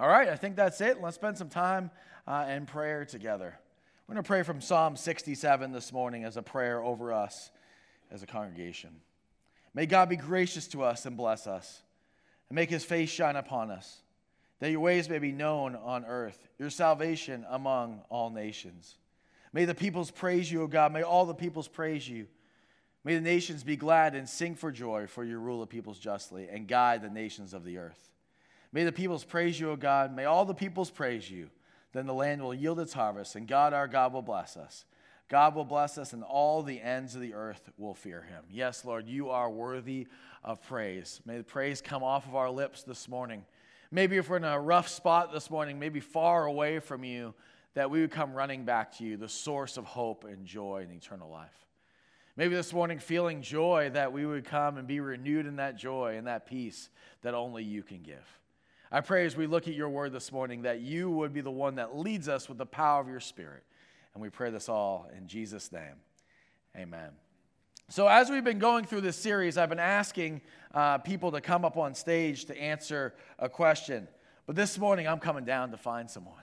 All right, I think that's it. Let's spend some time uh, in prayer together. We're going to pray from Psalm 67 this morning as a prayer over us as a congregation. May God be gracious to us and bless us, and make his face shine upon us, that your ways may be known on earth, your salvation among all nations. May the peoples praise you, O God. May all the peoples praise you. May the nations be glad and sing for joy, for you rule the peoples justly and guide the nations of the earth. May the peoples praise you, O God. May all the peoples praise you. Then the land will yield its harvest, and God our God will bless us. God will bless us, and all the ends of the earth will fear him. Yes, Lord, you are worthy of praise. May the praise come off of our lips this morning. Maybe if we're in a rough spot this morning, maybe far away from you, that we would come running back to you, the source of hope and joy and eternal life. Maybe this morning, feeling joy, that we would come and be renewed in that joy and that peace that only you can give. I pray as we look at your word this morning that you would be the one that leads us with the power of your spirit. And we pray this all in Jesus' name. Amen. So, as we've been going through this series, I've been asking uh, people to come up on stage to answer a question. But this morning, I'm coming down to find someone.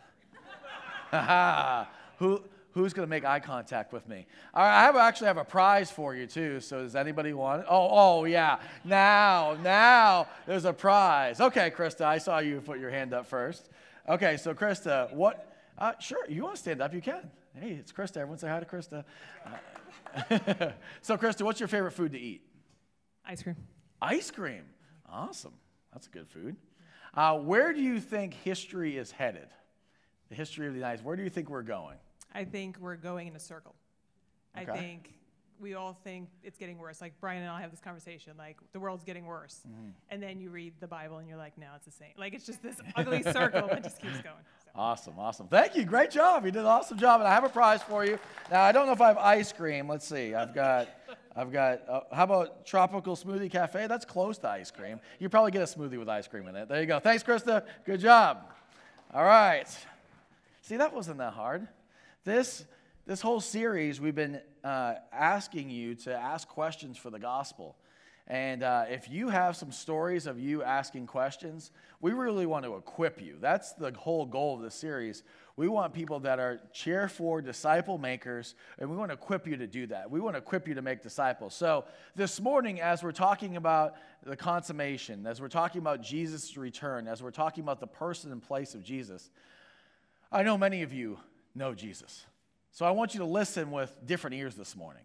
Who, who's going to make eye contact with me? I have, actually have a prize for you, too. So, does anybody want it? Oh, oh, yeah. Now, now there's a prize. Okay, Krista, I saw you put your hand up first. Okay, so, Krista, what? Uh, sure, you want to stand up? You can. Hey, it's Krista. Everyone say hi to Krista. Uh, so, Krista, what's your favorite food to eat? Ice cream. Ice cream. Awesome. That's a good food. Uh, where do you think history is headed? the history of the United States, where do you think we're going? I think we're going in a circle. Okay. I think we all think it's getting worse. Like Brian and I have this conversation, like the world's getting worse. Mm-hmm. And then you read the Bible and you're like, no, it's the same. Like it's just this ugly circle that just keeps going. So. Awesome, awesome. Thank you. Great job. You did an awesome job. And I have a prize for you. Now, I don't know if I have ice cream. Let's see. I've got, I've got, uh, how about Tropical Smoothie Cafe? That's close to ice cream. You probably get a smoothie with ice cream in it. There you go. Thanks, Krista. Good job. All right. See, that wasn't that hard. This, this whole series, we've been uh, asking you to ask questions for the gospel. And uh, if you have some stories of you asking questions, we really want to equip you. That's the whole goal of the series. We want people that are cheer for disciple makers, and we want to equip you to do that. We want to equip you to make disciples. So, this morning, as we're talking about the consummation, as we're talking about Jesus' return, as we're talking about the person and place of Jesus, I know many of you know Jesus. So I want you to listen with different ears this morning.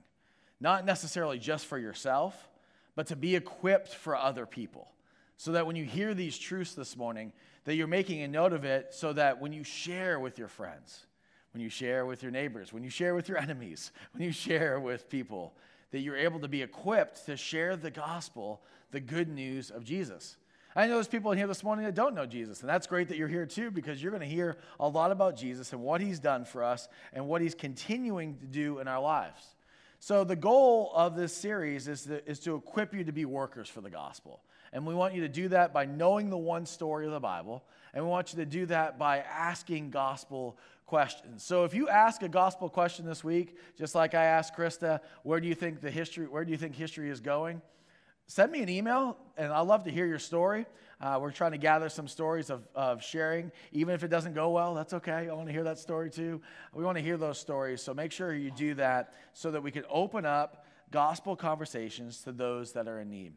Not necessarily just for yourself, but to be equipped for other people. So that when you hear these truths this morning, that you're making a note of it so that when you share with your friends, when you share with your neighbors, when you share with your enemies, when you share with people, that you're able to be equipped to share the gospel, the good news of Jesus. I know there's people in here this morning that don't know Jesus, and that's great that you're here too because you're going to hear a lot about Jesus and what he's done for us and what he's continuing to do in our lives. So, the goal of this series is to, is to equip you to be workers for the gospel. And we want you to do that by knowing the one story of the Bible, and we want you to do that by asking gospel questions. So if you ask a gospel question this week, just like I asked Krista, where do you think the history, where do you think history is going? Send me an email, and I'd love to hear your story. Uh, we're trying to gather some stories of, of sharing. Even if it doesn't go well, that's okay. I want to hear that story too. We want to hear those stories. So make sure you do that so that we can open up gospel conversations to those that are in need.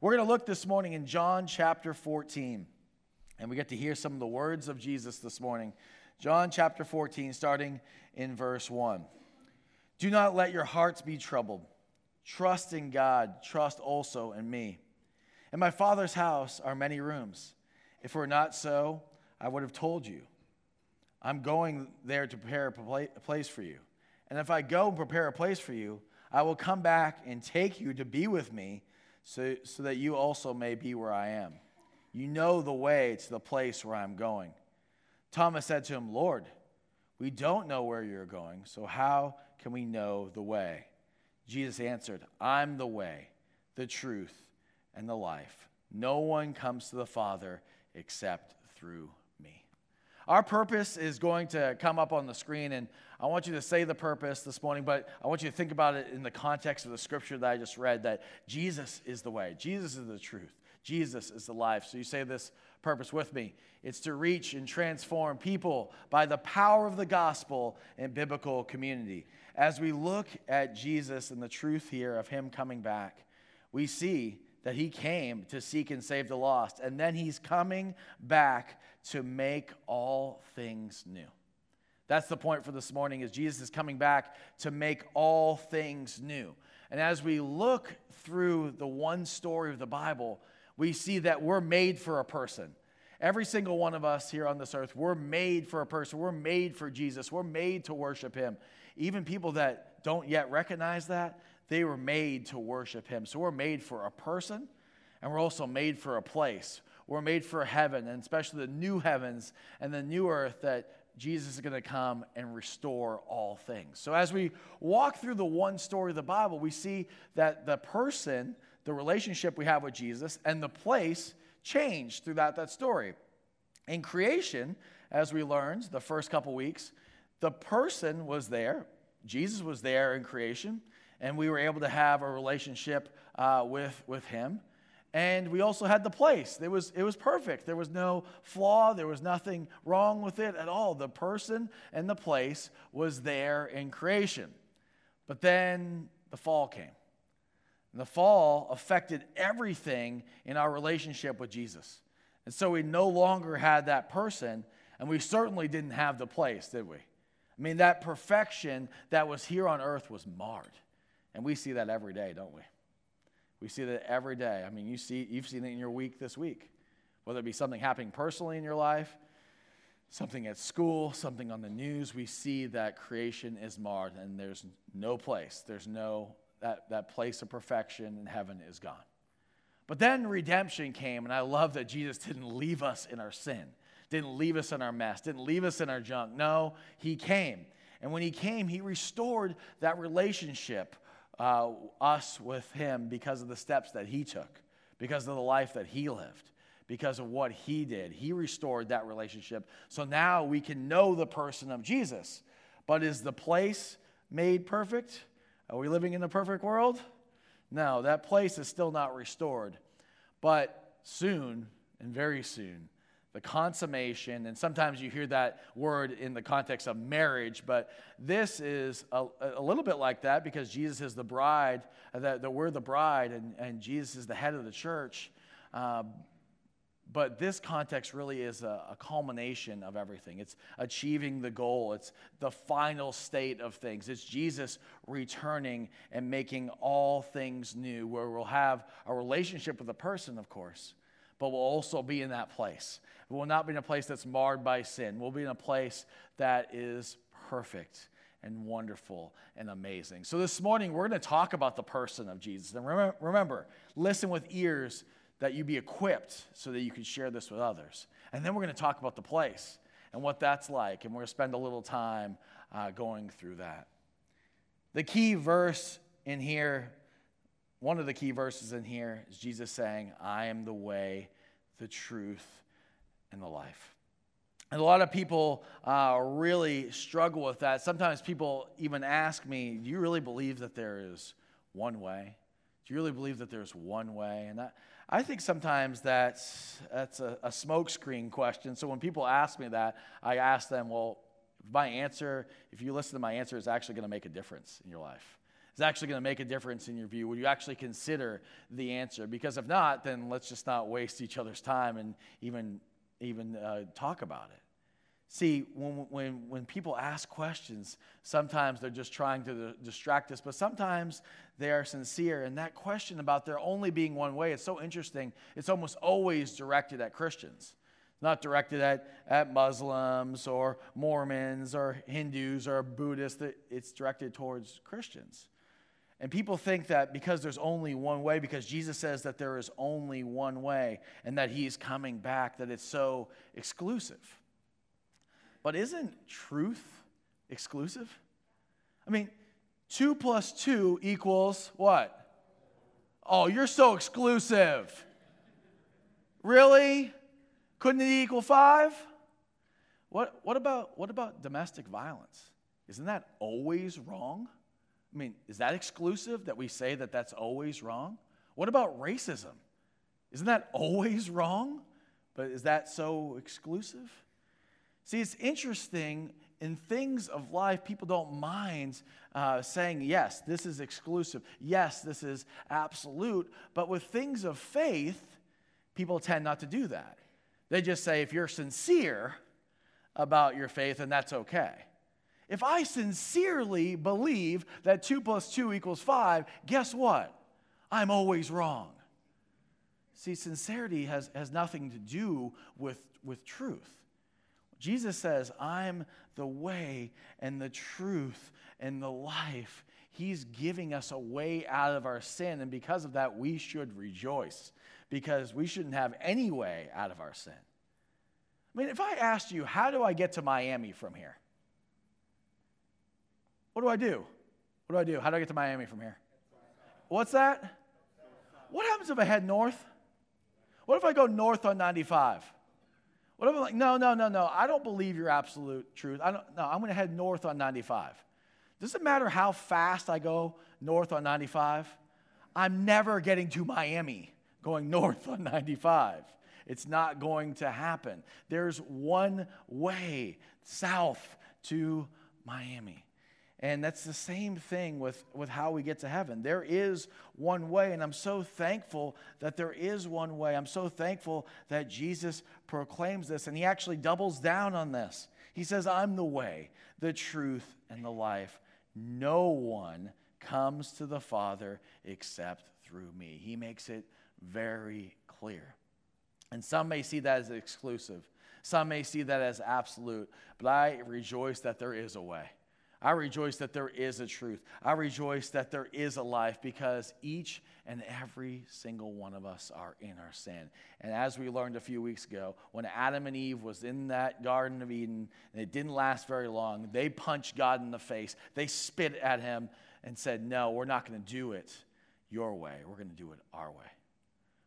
We're going to look this morning in John chapter 14, and we get to hear some of the words of Jesus this morning. John chapter 14, starting in verse 1. Do not let your hearts be troubled. Trust in God, trust also in me. In my Father's house are many rooms. If it were not so, I would have told you. I'm going there to prepare a place for you. And if I go and prepare a place for you, I will come back and take you to be with me so, so that you also may be where I am. You know the way to the place where I'm going. Thomas said to him, Lord, we don't know where you're going, so how can we know the way? Jesus answered, I'm the way, the truth, and the life. No one comes to the Father except through me. Our purpose is going to come up on the screen, and I want you to say the purpose this morning, but I want you to think about it in the context of the scripture that I just read that Jesus is the way, Jesus is the truth, Jesus is the life. So you say this purpose with me it's to reach and transform people by the power of the gospel and biblical community. As we look at Jesus and the truth here of him coming back, we see that he came to seek and save the lost, and then he's coming back to make all things new. That's the point for this morning is Jesus is coming back to make all things new. And as we look through the one story of the Bible, we see that we're made for a person. Every single one of us here on this earth, we're made for a person. We're made for Jesus. We're made to worship him. Even people that don't yet recognize that, they were made to worship him. So we're made for a person, and we're also made for a place. We're made for heaven, and especially the new heavens and the new earth that Jesus is going to come and restore all things. So, as we walk through the one story of the Bible, we see that the person, the relationship we have with Jesus, and the place changed throughout that story. In creation, as we learned the first couple weeks, the person was there, Jesus was there in creation, and we were able to have a relationship uh, with, with him. And we also had the place. It was, it was perfect. There was no flaw. There was nothing wrong with it at all. The person and the place was there in creation. But then the fall came. And the fall affected everything in our relationship with Jesus. And so we no longer had that person, and we certainly didn't have the place, did we? I mean, that perfection that was here on earth was marred. And we see that every day, don't we? We see that every day. I mean, you see, you've seen it in your week this week, whether it be something happening personally in your life, something at school, something on the news. We see that creation is marred and there's no place. There's no, that, that place of perfection in heaven is gone. But then redemption came, and I love that Jesus didn't leave us in our sin, didn't leave us in our mess, didn't leave us in our junk. No, He came. And when He came, He restored that relationship uh, us with him because of the steps that he took, because of the life that he lived, because of what he did. He restored that relationship. So now we can know the person of Jesus. But is the place made perfect? Are we living in a perfect world? No, that place is still not restored. But soon, and very soon, the consummation, and sometimes you hear that word in the context of marriage, but this is a, a little bit like that because Jesus is the bride, that, that we're the bride, and, and Jesus is the head of the church. Uh, but this context really is a, a, culmination of everything. It's achieving the goal, it's the final state of things. It's Jesus returning and making all things new, where we'll have a relationship with a person, of course, but we'll also be in that place. We will not be in a place that's marred by sin. We'll be in a place that is perfect and wonderful and amazing. So this morning, we're going to talk about the person of Jesus. And remember, remember, listen with ears that you be equipped so that you can share this with others. And then we're going to talk about the place and what that's like. And we're going to spend a little time uh, going through that. The key verse in here one of the key verses in here is Jesus saying, I am the way, the truth, and the life. And a lot of people uh, really struggle with that. Sometimes people even ask me, Do you really believe that there is one way? Do you really believe that there's one way? And I, I think sometimes that's, that's a, a smokescreen question. So when people ask me that, I ask them, Well, my answer, if you listen to my answer, is actually going to make a difference in your life is actually going to make a difference in your view? Would you actually consider the answer? Because if not, then let's just not waste each other's time and even, even uh, talk about it. See, when, when, when people ask questions, sometimes they're just trying to distract us, but sometimes they are sincere. And that question about there only being one way, it's so interesting. It's almost always directed at Christians, not directed at, at Muslims or Mormons or Hindus or Buddhists. It's directed towards Christians. And people think that because there's only one way, because Jesus says that there is only one way and that he's coming back, that it's so exclusive. But isn't truth exclusive? I mean, two plus two equals what? Oh, you're so exclusive. Really? Couldn't it equal five? What, what, about, what about domestic violence? Isn't that always wrong? I mean, is that exclusive that we say that that's always wrong? What about racism? Isn't that always wrong? But is that so exclusive? See, it's interesting in things of life, people don't mind uh, saying, yes, this is exclusive. Yes, this is absolute. But with things of faith, people tend not to do that. They just say, if you're sincere about your faith, then that's okay. If I sincerely believe that 2 plus 2 equals 5, guess what? I'm always wrong. See, sincerity has, has nothing to do with, with truth. Jesus says, I'm the way and the truth and the life. He's giving us a way out of our sin, and because of that, we should rejoice because we shouldn't have any way out of our sin. I mean, if I asked you, how do I get to Miami from here? What do I do? What do I do? How do I get to Miami from here? What's that? What happens if I head north? What if I go north on 95? What I'm like, no, no, no, no, I don't believe your absolute truth. I don't, no, I'm going to head north on 95. Does it matter how fast I go north on 95? I'm never getting to Miami going north on 95. It's not going to happen. There's one way south to Miami. And that's the same thing with, with how we get to heaven. There is one way, and I'm so thankful that there is one way. I'm so thankful that Jesus proclaims this, and he actually doubles down on this. He says, I'm the way, the truth, and the life. No one comes to the Father except through me. He makes it very clear. And some may see that as exclusive, some may see that as absolute, but I rejoice that there is a way. I rejoice that there is a truth. I rejoice that there is a life because each and every single one of us are in our sin. And as we learned a few weeks ago, when Adam and Eve was in that Garden of Eden, and it didn't last very long, they punched God in the face. They spit at him and said, No, we're not going to do it your way. We're going to do it our way.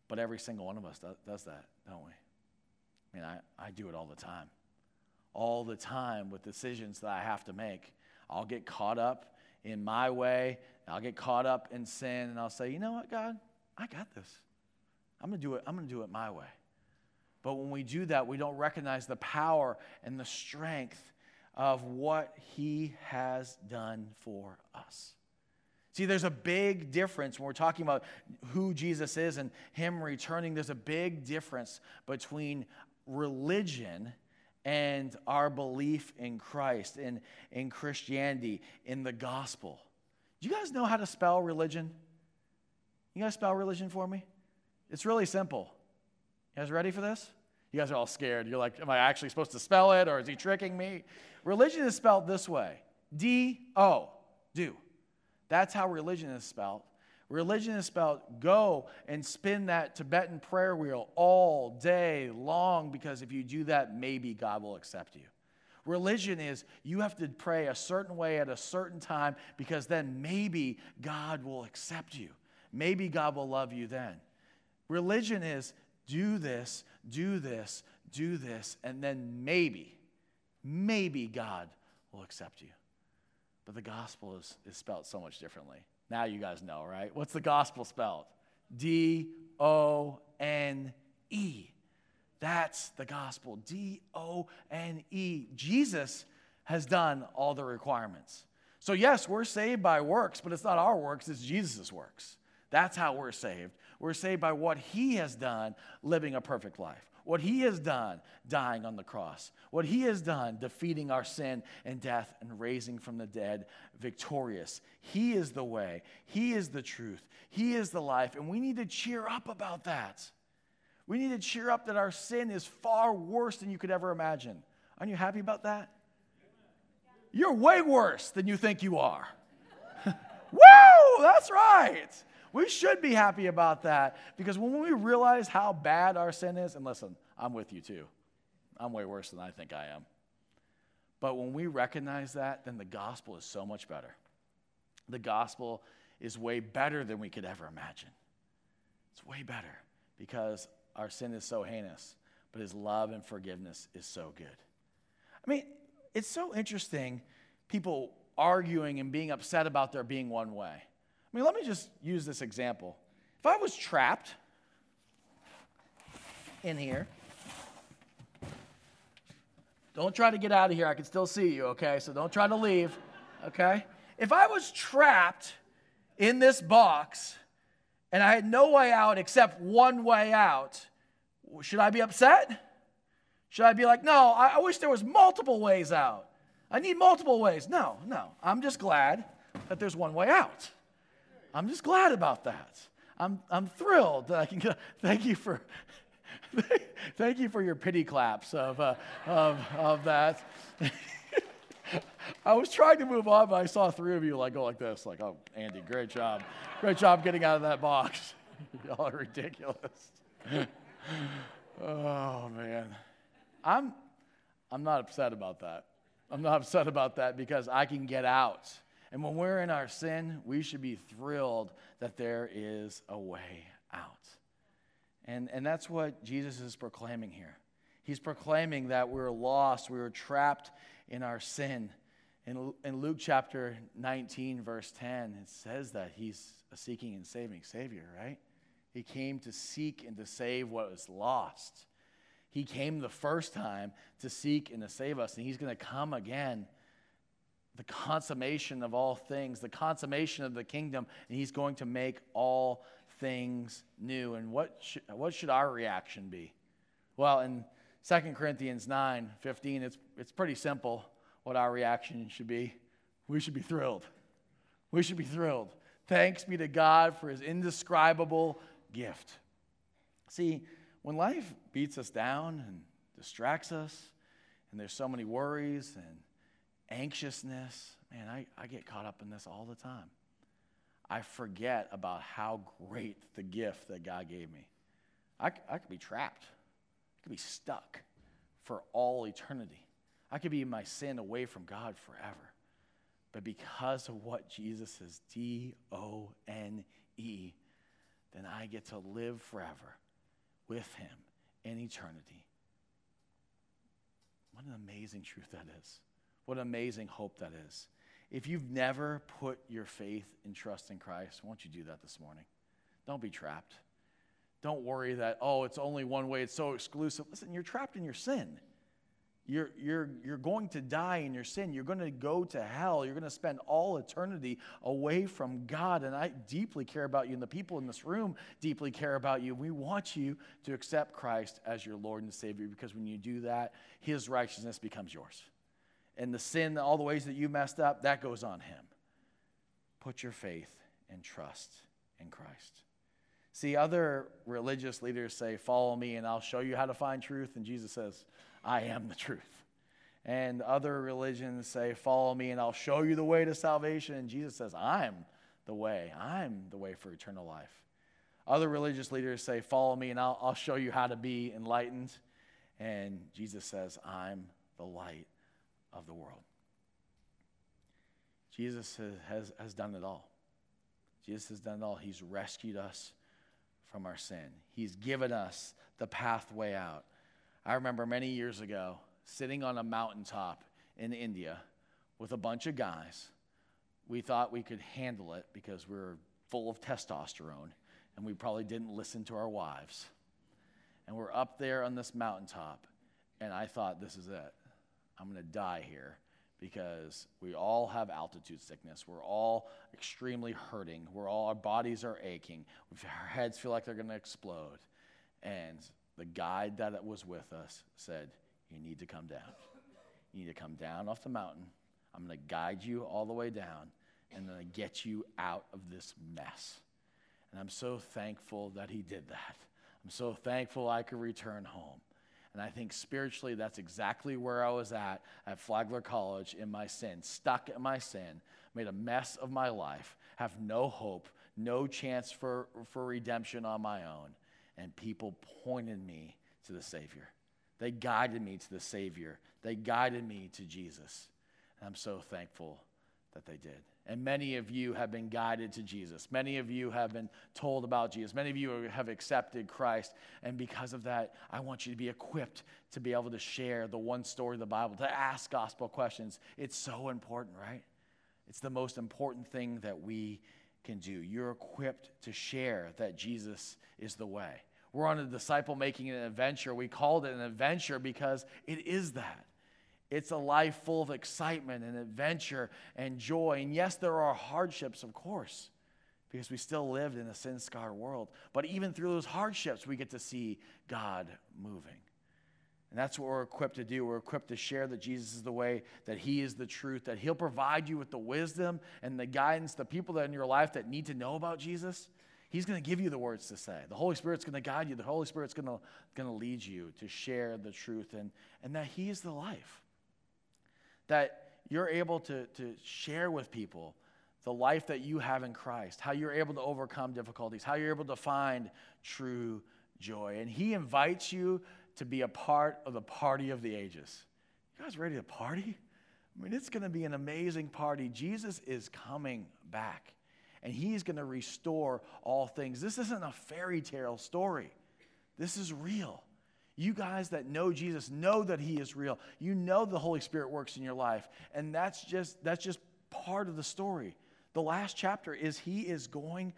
But every single one of us does, that, don't we? I mean, I, I do it all the time. All the time with decisions that I have to make I'll get caught up in my way. I'll get caught up in sin, and I'll say, you know what, God, I got this. I'm going to do it. I'm going to do it my way. But when we do that, we don't recognize the power and the strength of what He has done for us. See, there's a big difference when we're talking about who Jesus is and Him returning. There's a big difference between religion and our belief in Christ, in, in Christianity, in the gospel. Do you guys know how to spell religion? You guys spell religion for me? It's really simple. You guys ready for this? You guys are all scared. You're like, am I actually supposed to spell it or is he tricking me? Religion is spelled this way D O, do. That's how religion is spelled. Religion is spelled go and spin that Tibetan prayer wheel all day long because if you do that, maybe God will accept you. Religion is you have to pray a certain way at a certain time because then maybe God will accept you. Maybe God will love you then. Religion is do this, do this, do this, and then maybe, maybe God will accept you. But the gospel is, is spelled so much differently. Now you guys know, right? What's the gospel spelled? D O N E. That's the gospel. D O N E. Jesus has done all the requirements. So, yes, we're saved by works, but it's not our works, it's Jesus' works. That's how we're saved. We're saved by what he has done, living a perfect life what he has done dying on the cross, what he has done defeating our sin and death and raising from the dead victorious. He is the way, he is the truth, he is the life, and we need to cheer up about that. We need to cheer up that our sin is far worse than you could ever imagine. Aren't you happy about that? You're way worse than you think you are. Woo! That's right. We should be happy about that because when we realize how bad our sin is, and listen, I'm with you too. I'm way worse than I think I am. But when we recognize that, then the gospel is so much better. The gospel is way better than we could ever imagine. It's way better because our sin is so heinous, but his love and forgiveness is so good. I mean, it's so interesting people arguing and being upset about there being one way. I mean, let me just use this example. If I was trapped, in here. Don't try to get out of here. I can still see you, okay? So don't try to leave, okay? If I was trapped in this box and I had no way out except one way out, should I be upset? Should I be like, no, I, wish there was multiple ways out? I need multiple ways. No, no. I'm just glad that there's one way out. I'm just glad about that. I'm, I'm thrilled that I can get. Thank you for, thank you for your pity claps of, uh, of, of that. I was trying to move on, but I saw three of you like go like this, like, "Oh, Andy, great job, great job getting out of that box." Y'all are ridiculous. oh man, I'm, I'm not upset about that. I'm not upset about that because I can get out. And when we're in our sin, we should be thrilled that there is a way out. And, and that's what Jesus is proclaiming here. He's proclaiming that we're lost, we were trapped in our sin. In, in Luke chapter 19, verse 10, it says that he's a seeking and saving Savior, right? He came to seek and to save what was lost. He came the first time to seek and to save us, and he's going to come again the consummation of all things, the consummation of the kingdom, and he's going to make all things new. And what should, what should our reaction be? Well, in 2 Corinthians 9 15, it's, it's pretty simple what our reaction should be. We should be thrilled. We should be thrilled. Thanks be to God for his indescribable gift. See, when life beats us down and distracts us, and there's so many worries and anxiousness. Man, I, I get caught up in this all the time. I forget about how great the gift that God gave me. I, I could be trapped, I could be stuck for all eternity. I could be in my sin away from God forever. But because of what Jesus is, D O N E, then I get to live forever with Him in eternity. What an amazing truth that is. What an amazing hope that is. If you've never put your faith and trust in Christ, won't you do that this morning? Don't be trapped. Don't worry that, oh, it's only one way, it's so exclusive. Listen, you're trapped in your sin. You're, you're, you're going to die in your sin. You're going to go to hell. You're going to spend all eternity away from God. And I deeply care about you, and the people in this room deeply care about you. We want you to accept Christ as your Lord and Savior because when you do that, His righteousness becomes yours and the sin, all the ways that you messed up, that goes on him. Put your faith and trust in Christ. See, other religious leaders say, Follow me and I'll show you how to find truth. And Jesus says, I am the truth. And other religions say, Follow me and I'll show you the way to salvation. And Jesus says, I'm the way. I'm the way for eternal life. Other religious leaders say, Follow me and I'll, I'll show you how to be enlightened. And Jesus says, I'm the light of the world. Jesus has, has, has done it all. Jesus has done it all. He's rescued us from our sin, He's given us the pathway out. I remember many years ago sitting on a mountaintop in India with a bunch of guys. We thought we could handle it because we were full of testosterone and we probably didn't listen to our wives. And we're up there on this mountaintop, and I thought, this is it. I'm going to die here because we all have altitude sickness. We're all extremely hurting. We're all, our bodies are aching. Our heads feel like they're going to explode. And the guide that was with us said, You need to come down. You need to come down off the mountain. I'm going to guide you all the way down and then get you out of this mess. And I'm so thankful that he did that. I'm so thankful I could return home. And I think spiritually, that's exactly where I was at at Flagler College in my sin, stuck in my sin, made a mess of my life, have no hope, no chance for, for redemption on my own. And people pointed me to the Savior. They guided me to the Savior. They guided me to Jesus. And I'm so thankful that they did. And many of you have been guided to Jesus. Many of you have been told about Jesus. Many of you have accepted Christ. And because of that, I want you to be equipped to be able to share the one story of the Bible, to ask gospel questions. It's so important, right? It's the most important thing that we can do. You're equipped to share that Jesus is the way. We're on a disciple making an adventure. We called it an adventure because it is that. It's a life full of excitement and adventure and joy. And yes, there are hardships, of course, because we still lived in a sin scarred world. But even through those hardships, we get to see God moving. And that's what we're equipped to do. We're equipped to share that Jesus is the way, that He is the truth, that He'll provide you with the wisdom and the guidance, the people that in your life that need to know about Jesus. He's going to give you the words to say. The Holy Spirit's going to guide you. The Holy Spirit's going to, going to lead you to share the truth and, and that He is the life. That you're able to, to share with people the life that you have in Christ, how you're able to overcome difficulties, how you're able to find true joy. And He invites you to be a part of the party of the ages. You guys ready to party? I mean, it's going to be an amazing party. Jesus is coming back, and he's going to restore all things. This isn't a fairy tale story, this is real. You guys that know Jesus know that he is real. You know the Holy Spirit works in your life, and that's just that's just part of the story. The last chapter is he is going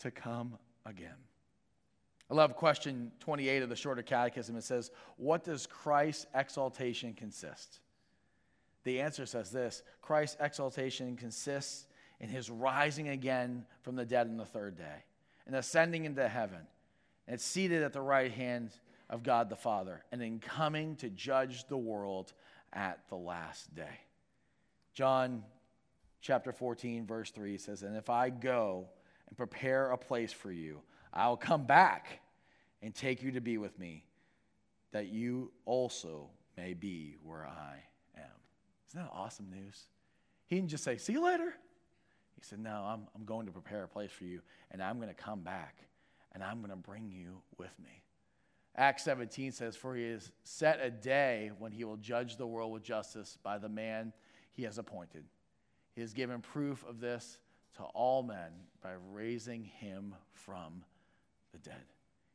to come again. I love question 28 of the Shorter Catechism. It says, What does Christ's exaltation consist? The answer says this Christ's exaltation consists in his rising again from the dead on the third day and ascending into heaven. And seated at the right hand of God the Father and in coming to judge the world at the last day. John chapter 14, verse 3 says, And if I go and prepare a place for you, I'll come back and take you to be with me, that you also may be where I am. Isn't that awesome news? He didn't just say, See you later. He said, No, I'm, I'm going to prepare a place for you, and I'm going to come back, and I'm going to bring you with me. Acts 17 says, For he has set a day when he will judge the world with justice by the man he has appointed. He has given proof of this to all men by raising him from the dead.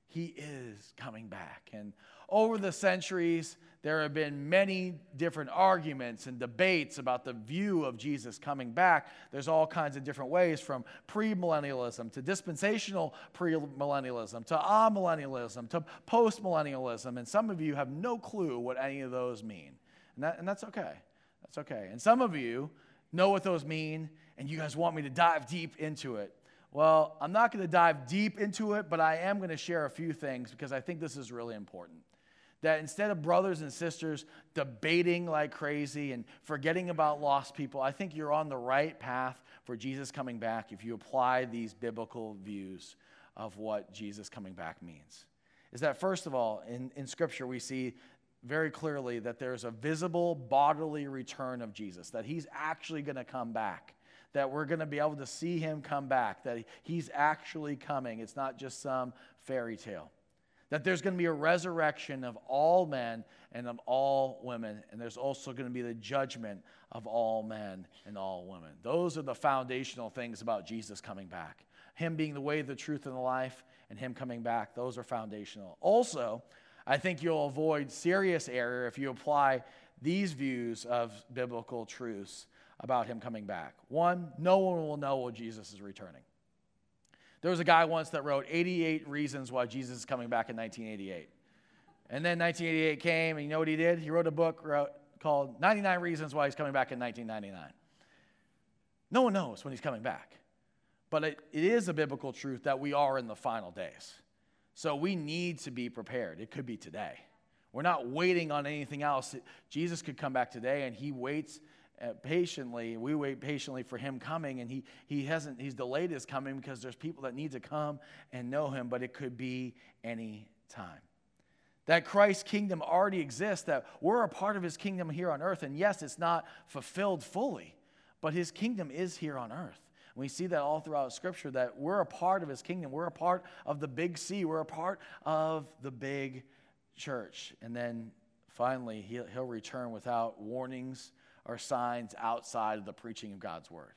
He is coming back. And over the centuries, there have been many different arguments and debates about the view of Jesus coming back. There's all kinds of different ways from premillennialism to dispensational premillennialism to amillennialism to postmillennialism. And some of you have no clue what any of those mean. And, that, and that's okay. That's okay. And some of you know what those mean, and you guys want me to dive deep into it. Well, I'm not going to dive deep into it, but I am going to share a few things because I think this is really important. That instead of brothers and sisters debating like crazy and forgetting about lost people, I think you're on the right path for Jesus coming back if you apply these biblical views of what Jesus coming back means. Is that, first of all, in, in Scripture, we see very clearly that there's a visible bodily return of Jesus, that he's actually going to come back that we're going to be able to see him come back, that he's actually coming. It's not just some fairy tale. That there's going to be a resurrection of all men and of all women, and there's also going to be the judgment of all men and all women. Those are the foundational things about Jesus coming back. Him being the way, the truth, and the life, and Him coming back, those are foundational. Also, I think you'll avoid serious error if you apply these views of biblical truths about him coming back. One, no one will know when Jesus is returning. There was a guy once that wrote 88 reasons why Jesus is coming back in 1988. And then 1988 came, and you know what he did? He wrote a book wrote, called 99 Reasons Why He's Coming Back in 1999. No one knows when he's coming back. But it, it is a biblical truth that we are in the final days. So we need to be prepared. It could be today. We're not waiting on anything else. Jesus could come back today, and he waits uh, patiently. We wait patiently for him coming, and he, he hasn't, he's delayed his coming because there's people that need to come and know him, but it could be any time. That Christ's kingdom already exists, that we're a part of his kingdom here on earth. And yes, it's not fulfilled fully, but his kingdom is here on earth. We see that all throughout Scripture that we're a part of his kingdom. We're a part of the big C. We're a part of the big church. And then finally, he'll, he'll return without warnings are signs outside of the preaching of God's word.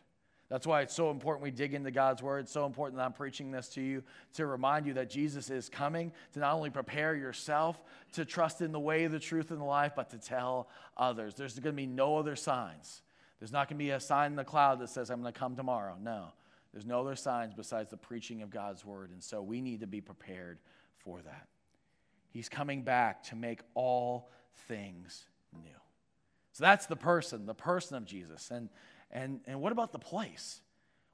That's why it's so important we dig into God's word. It's so important that I'm preaching this to you to remind you that Jesus is coming to not only prepare yourself to trust in the way, the truth, and the life, but to tell others. There's going to be no other signs. There's not going to be a sign in the cloud that says, I'm going to come tomorrow. No. There's no other signs besides the preaching of God's word. And so we need to be prepared for that. He's coming back to make all things new. So that's the person, the person of Jesus. And, and, and what about the place?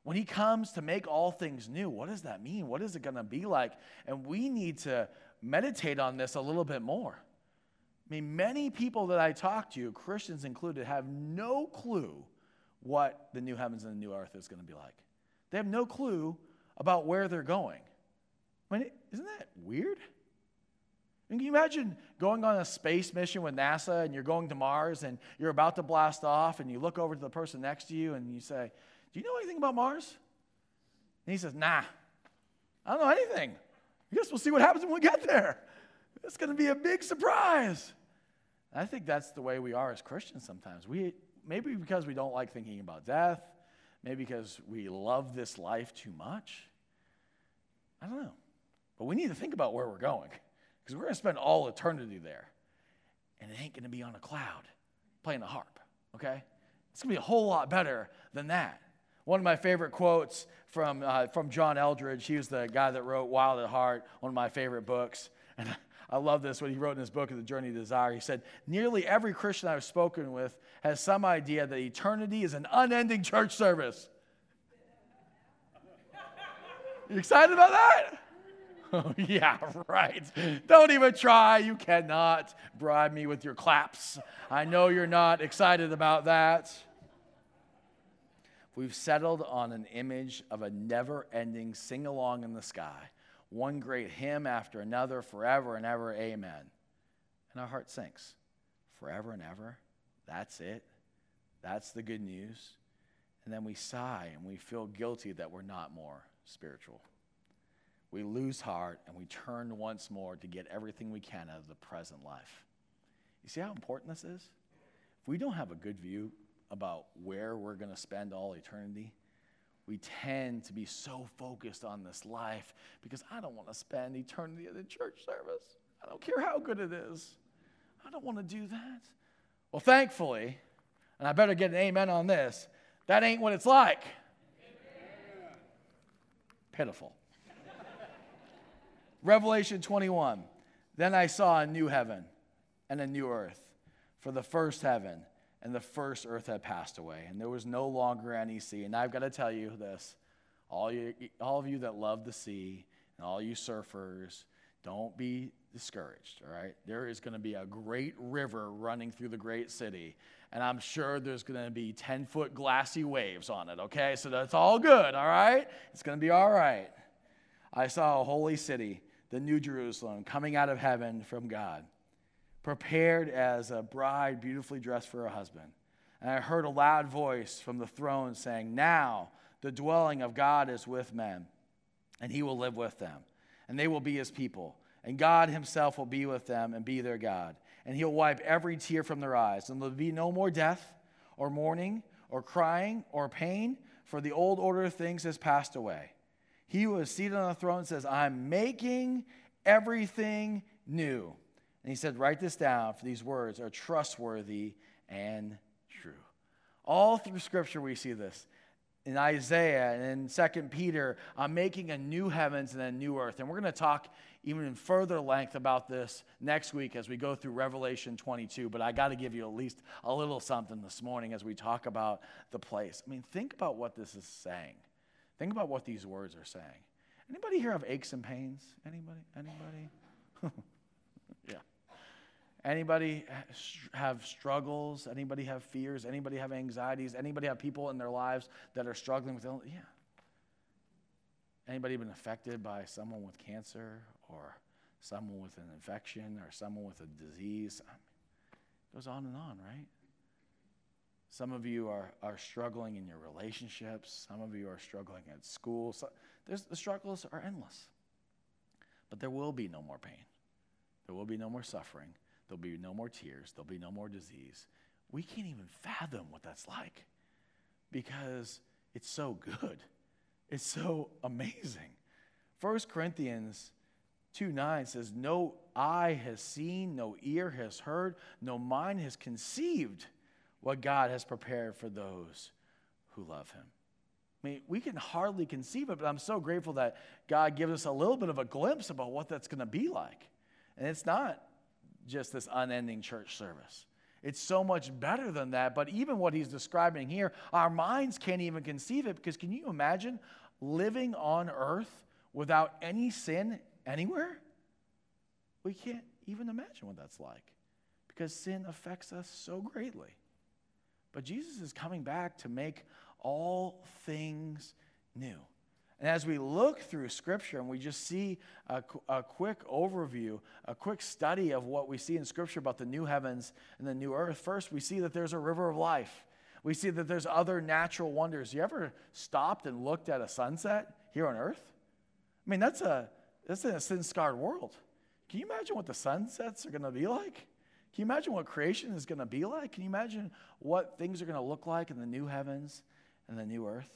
When he comes to make all things new, what does that mean? What is it going to be like? And we need to meditate on this a little bit more. I mean, many people that I talk to, Christians included, have no clue what the new heavens and the new earth is going to be like. They have no clue about where they're going. I mean, isn't that weird? Can you imagine going on a space mission with NASA and you're going to Mars and you're about to blast off and you look over to the person next to you and you say, Do you know anything about Mars? And he says, Nah, I don't know anything. I guess we'll see what happens when we get there. It's going to be a big surprise. I think that's the way we are as Christians sometimes. We, maybe because we don't like thinking about death, maybe because we love this life too much. I don't know. But we need to think about where we're going because we're going to spend all eternity there. And it ain't going to be on a cloud playing a harp, okay? It's going to be a whole lot better than that. One of my favorite quotes from, uh, from John Eldredge, he was the guy that wrote Wild at Heart, one of my favorite books. And I love this, what he wrote in his book, The Journey to Desire. He said, Nearly every Christian I've spoken with has some idea that eternity is an unending church service. you excited about that? Yeah, right. Don't even try. You cannot bribe me with your claps. I know you're not excited about that. We've settled on an image of a never ending sing along in the sky one great hymn after another, forever and ever, amen. And our heart sinks. Forever and ever, that's it. That's the good news. And then we sigh and we feel guilty that we're not more spiritual. We lose heart and we turn once more to get everything we can out of the present life. You see how important this is? If we don't have a good view about where we're going to spend all eternity, we tend to be so focused on this life because I don't want to spend eternity at a church service. I don't care how good it is. I don't want to do that. Well, thankfully, and I better get an amen on this, that ain't what it's like. Pitiful. Revelation 21. Then I saw a new heaven and a new earth, for the first heaven and the first earth had passed away, and there was no longer any sea. And I've got to tell you this all, you, all of you that love the sea, and all you surfers, don't be discouraged, all right? There is going to be a great river running through the great city, and I'm sure there's going to be 10 foot glassy waves on it, okay? So that's all good, all right? It's going to be all right. I saw a holy city, the New Jerusalem, coming out of heaven from God prepared as a bride beautifully dressed for her husband. And I heard a loud voice from the throne saying, Now the dwelling of God is with men, and he will live with them, and they will be his people. And God himself will be with them and be their God. And he'll wipe every tear from their eyes. And there'll be no more death, or mourning, or crying, or pain, for the old order of things has passed away. He who is seated on the throne says, I'm making everything new. And he said, Write this down, for these words are trustworthy and true. All through Scripture, we see this. In Isaiah and in 2 Peter, I'm making a new heavens and a new earth. And we're going to talk even in further length about this next week as we go through Revelation 22. But I got to give you at least a little something this morning as we talk about the place. I mean, think about what this is saying. Think about what these words are saying. Anybody here have aches and pains? Anybody? Anybody? Yeah. Anybody have struggles? Anybody have fears? Anybody have anxieties? Anybody have people in their lives that are struggling with illness? Yeah. Anybody been affected by someone with cancer or someone with an infection or someone with a disease? It goes on and on, right? Some of you are, are struggling in your relationships. Some of you are struggling at school. So the struggles are endless. But there will be no more pain. There will be no more suffering. There'll be no more tears. There'll be no more disease. We can't even fathom what that's like because it's so good. It's so amazing. 1 Corinthians 2 9 says, No eye has seen, no ear has heard, no mind has conceived what God has prepared for those who love him. I mean, we can hardly conceive it, but I'm so grateful that God gives us a little bit of a glimpse about what that's going to be like. And it's not just this unending church service. It's so much better than that. But even what he's describing here, our minds can't even conceive it because can you imagine living on earth without any sin anywhere? We can't even imagine what that's like because sin affects us so greatly. But Jesus is coming back to make all things new. And as we look through Scripture and we just see a, a, quick overview, a quick study of what we see in Scripture about the new heavens and the new earth, first we see that there's a river of life. We see that there's other natural wonders. You ever stopped and looked at a sunset here on earth? I mean, that's a that's in a sin scarred world. Can you imagine what the sunsets are going to be like? Can you imagine what creation is going to be like? Can you imagine what things are going to look like in the new heavens and the new earth?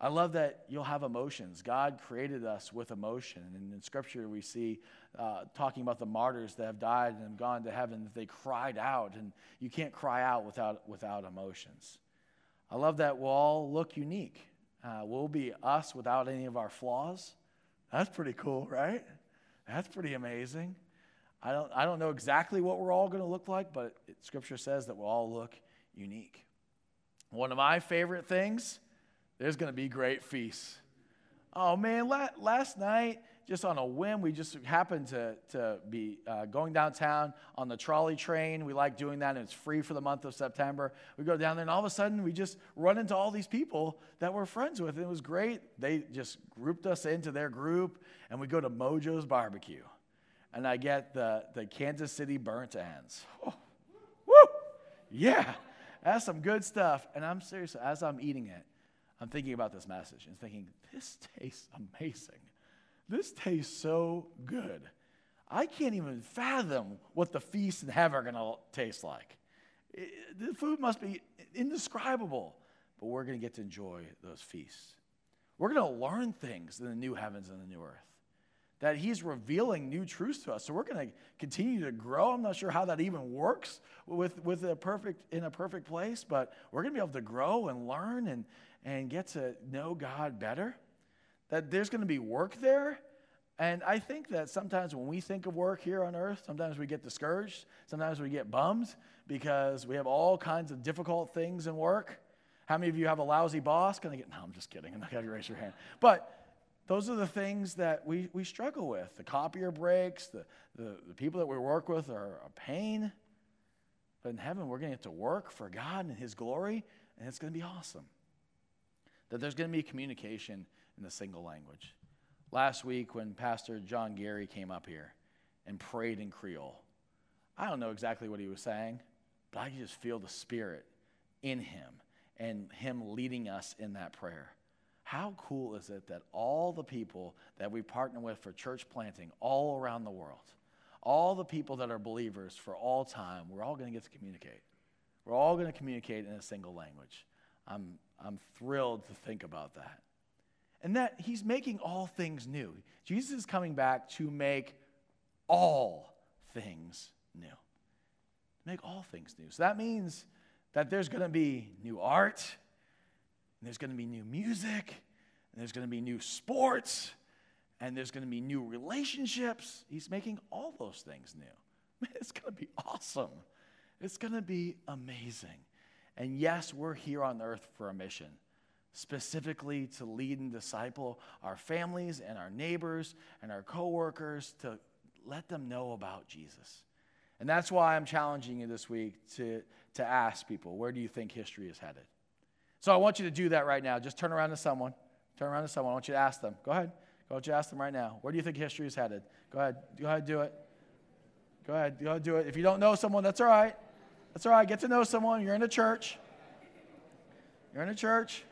I love that you'll have emotions. God created us with emotion. And in Scripture, we see uh, talking about the martyrs that have died and have gone to heaven, that they cried out. And you can't cry out without, without emotions. I love that we'll all look unique. Uh, we'll be us without any of our flaws. That's pretty cool, right? That's pretty amazing. I don't, I don't know exactly what we're all going to look like, but it, Scripture says that we'll all look unique. One of my favorite things there's going to be great feasts. Oh man, la- last night, just on a whim, we just happened to, to be uh, going downtown on the trolley train. We like doing that, and it's free for the month of September. We go down there, and all of a sudden, we just run into all these people that we're friends with. And it was great. They just grouped us into their group, and we go to Mojo's Barbecue. And I get the, the Kansas City burnt ends. Oh, woo! Yeah, that's some good stuff. And I'm serious, as I'm eating it, I'm thinking about this message and thinking, this tastes amazing. This tastes so good. I can't even fathom what the feasts in heaven are going to taste like. It, the food must be indescribable, but we're going to get to enjoy those feasts. We're going to learn things in the new heavens and the new earth. That he's revealing new truths to us. So we're going to continue to grow. I'm not sure how that even works with, with a perfect in a perfect place, but we're going to be able to grow and learn and, and get to know God better, that there's going to be work there. And I think that sometimes when we think of work here on earth, sometimes we get discouraged, sometimes we get bummed because we have all kinds of difficult things in work. How many of you have a lousy boss? Can I get, no, I'm just kidding. I'm not going to raise your hand. But those are the things that we, we struggle with. The copier breaks, the, the, the people that we work with are a pain. But in heaven, we're going to get to work for God and His glory, and it's going to be awesome that there's going to be communication in the single language. Last week, when Pastor John Gary came up here and prayed in Creole, I don't know exactly what he was saying, but I could just feel the Spirit in him and him leading us in that prayer. How cool is it that all the people that we partner with for church planting all around the world, all the people that are believers for all time, we're all going to get to communicate. We're all going to communicate in a single language. I'm, I'm thrilled to think about that. And that he's making all things new. Jesus is coming back to make all things new. Make all things new. So that means that there's going to be new art, and there's going to be new music, and there's going to be new sports, and there's going to be new relationships. He's making all those things new. It's going to be awesome. It's going to be amazing. And yes, we're here on earth for a mission, specifically to lead and disciple our families and our neighbors and our coworkers to let them know about Jesus. And that's why I'm challenging you this week to, to ask people, where do you think history is headed? So I want you to do that right now. Just turn around to someone. Turn around to someone. I want you to ask them. Go ahead. Go ahead, ask them right now. Where do you think history is headed? Go ahead. Go ahead, and do it. Go ahead. Go ahead, do it. If you don't know someone, that's all right. That's all right. Get to know someone. You're in a church. You're in a church.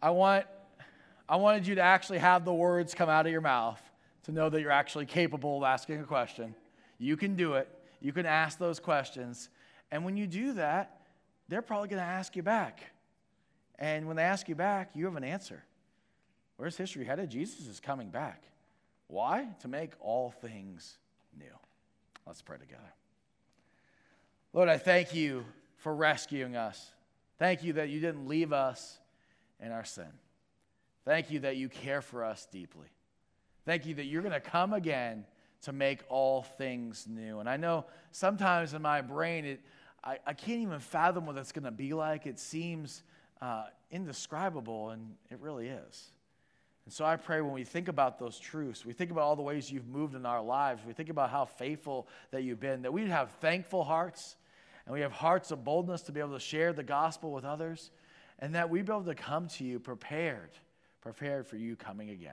I want I wanted you to actually have the words come out of your mouth to know that you're actually capable of asking a question. You can do it. You can ask those questions. And when you do that, they're probably going to ask you back. And when they ask you back, you have an answer. Where's history headed? Jesus is coming back. Why? To make all things new. Let's pray together. Lord, I thank you for rescuing us. Thank you that you didn't leave us in our sin. Thank you that you care for us deeply. Thank you that you're going to come again to make all things new. And I know sometimes in my brain, it, I, I can't even fathom what that's going to be like. It seems uh, indescribable, and it really is. And so I pray when we think about those truths, we think about all the ways you've moved in our lives, we think about how faithful that you've been, that we'd have thankful hearts and we have hearts of boldness to be able to share the gospel with others, and that we be able to come to you prepared, prepared for you coming again.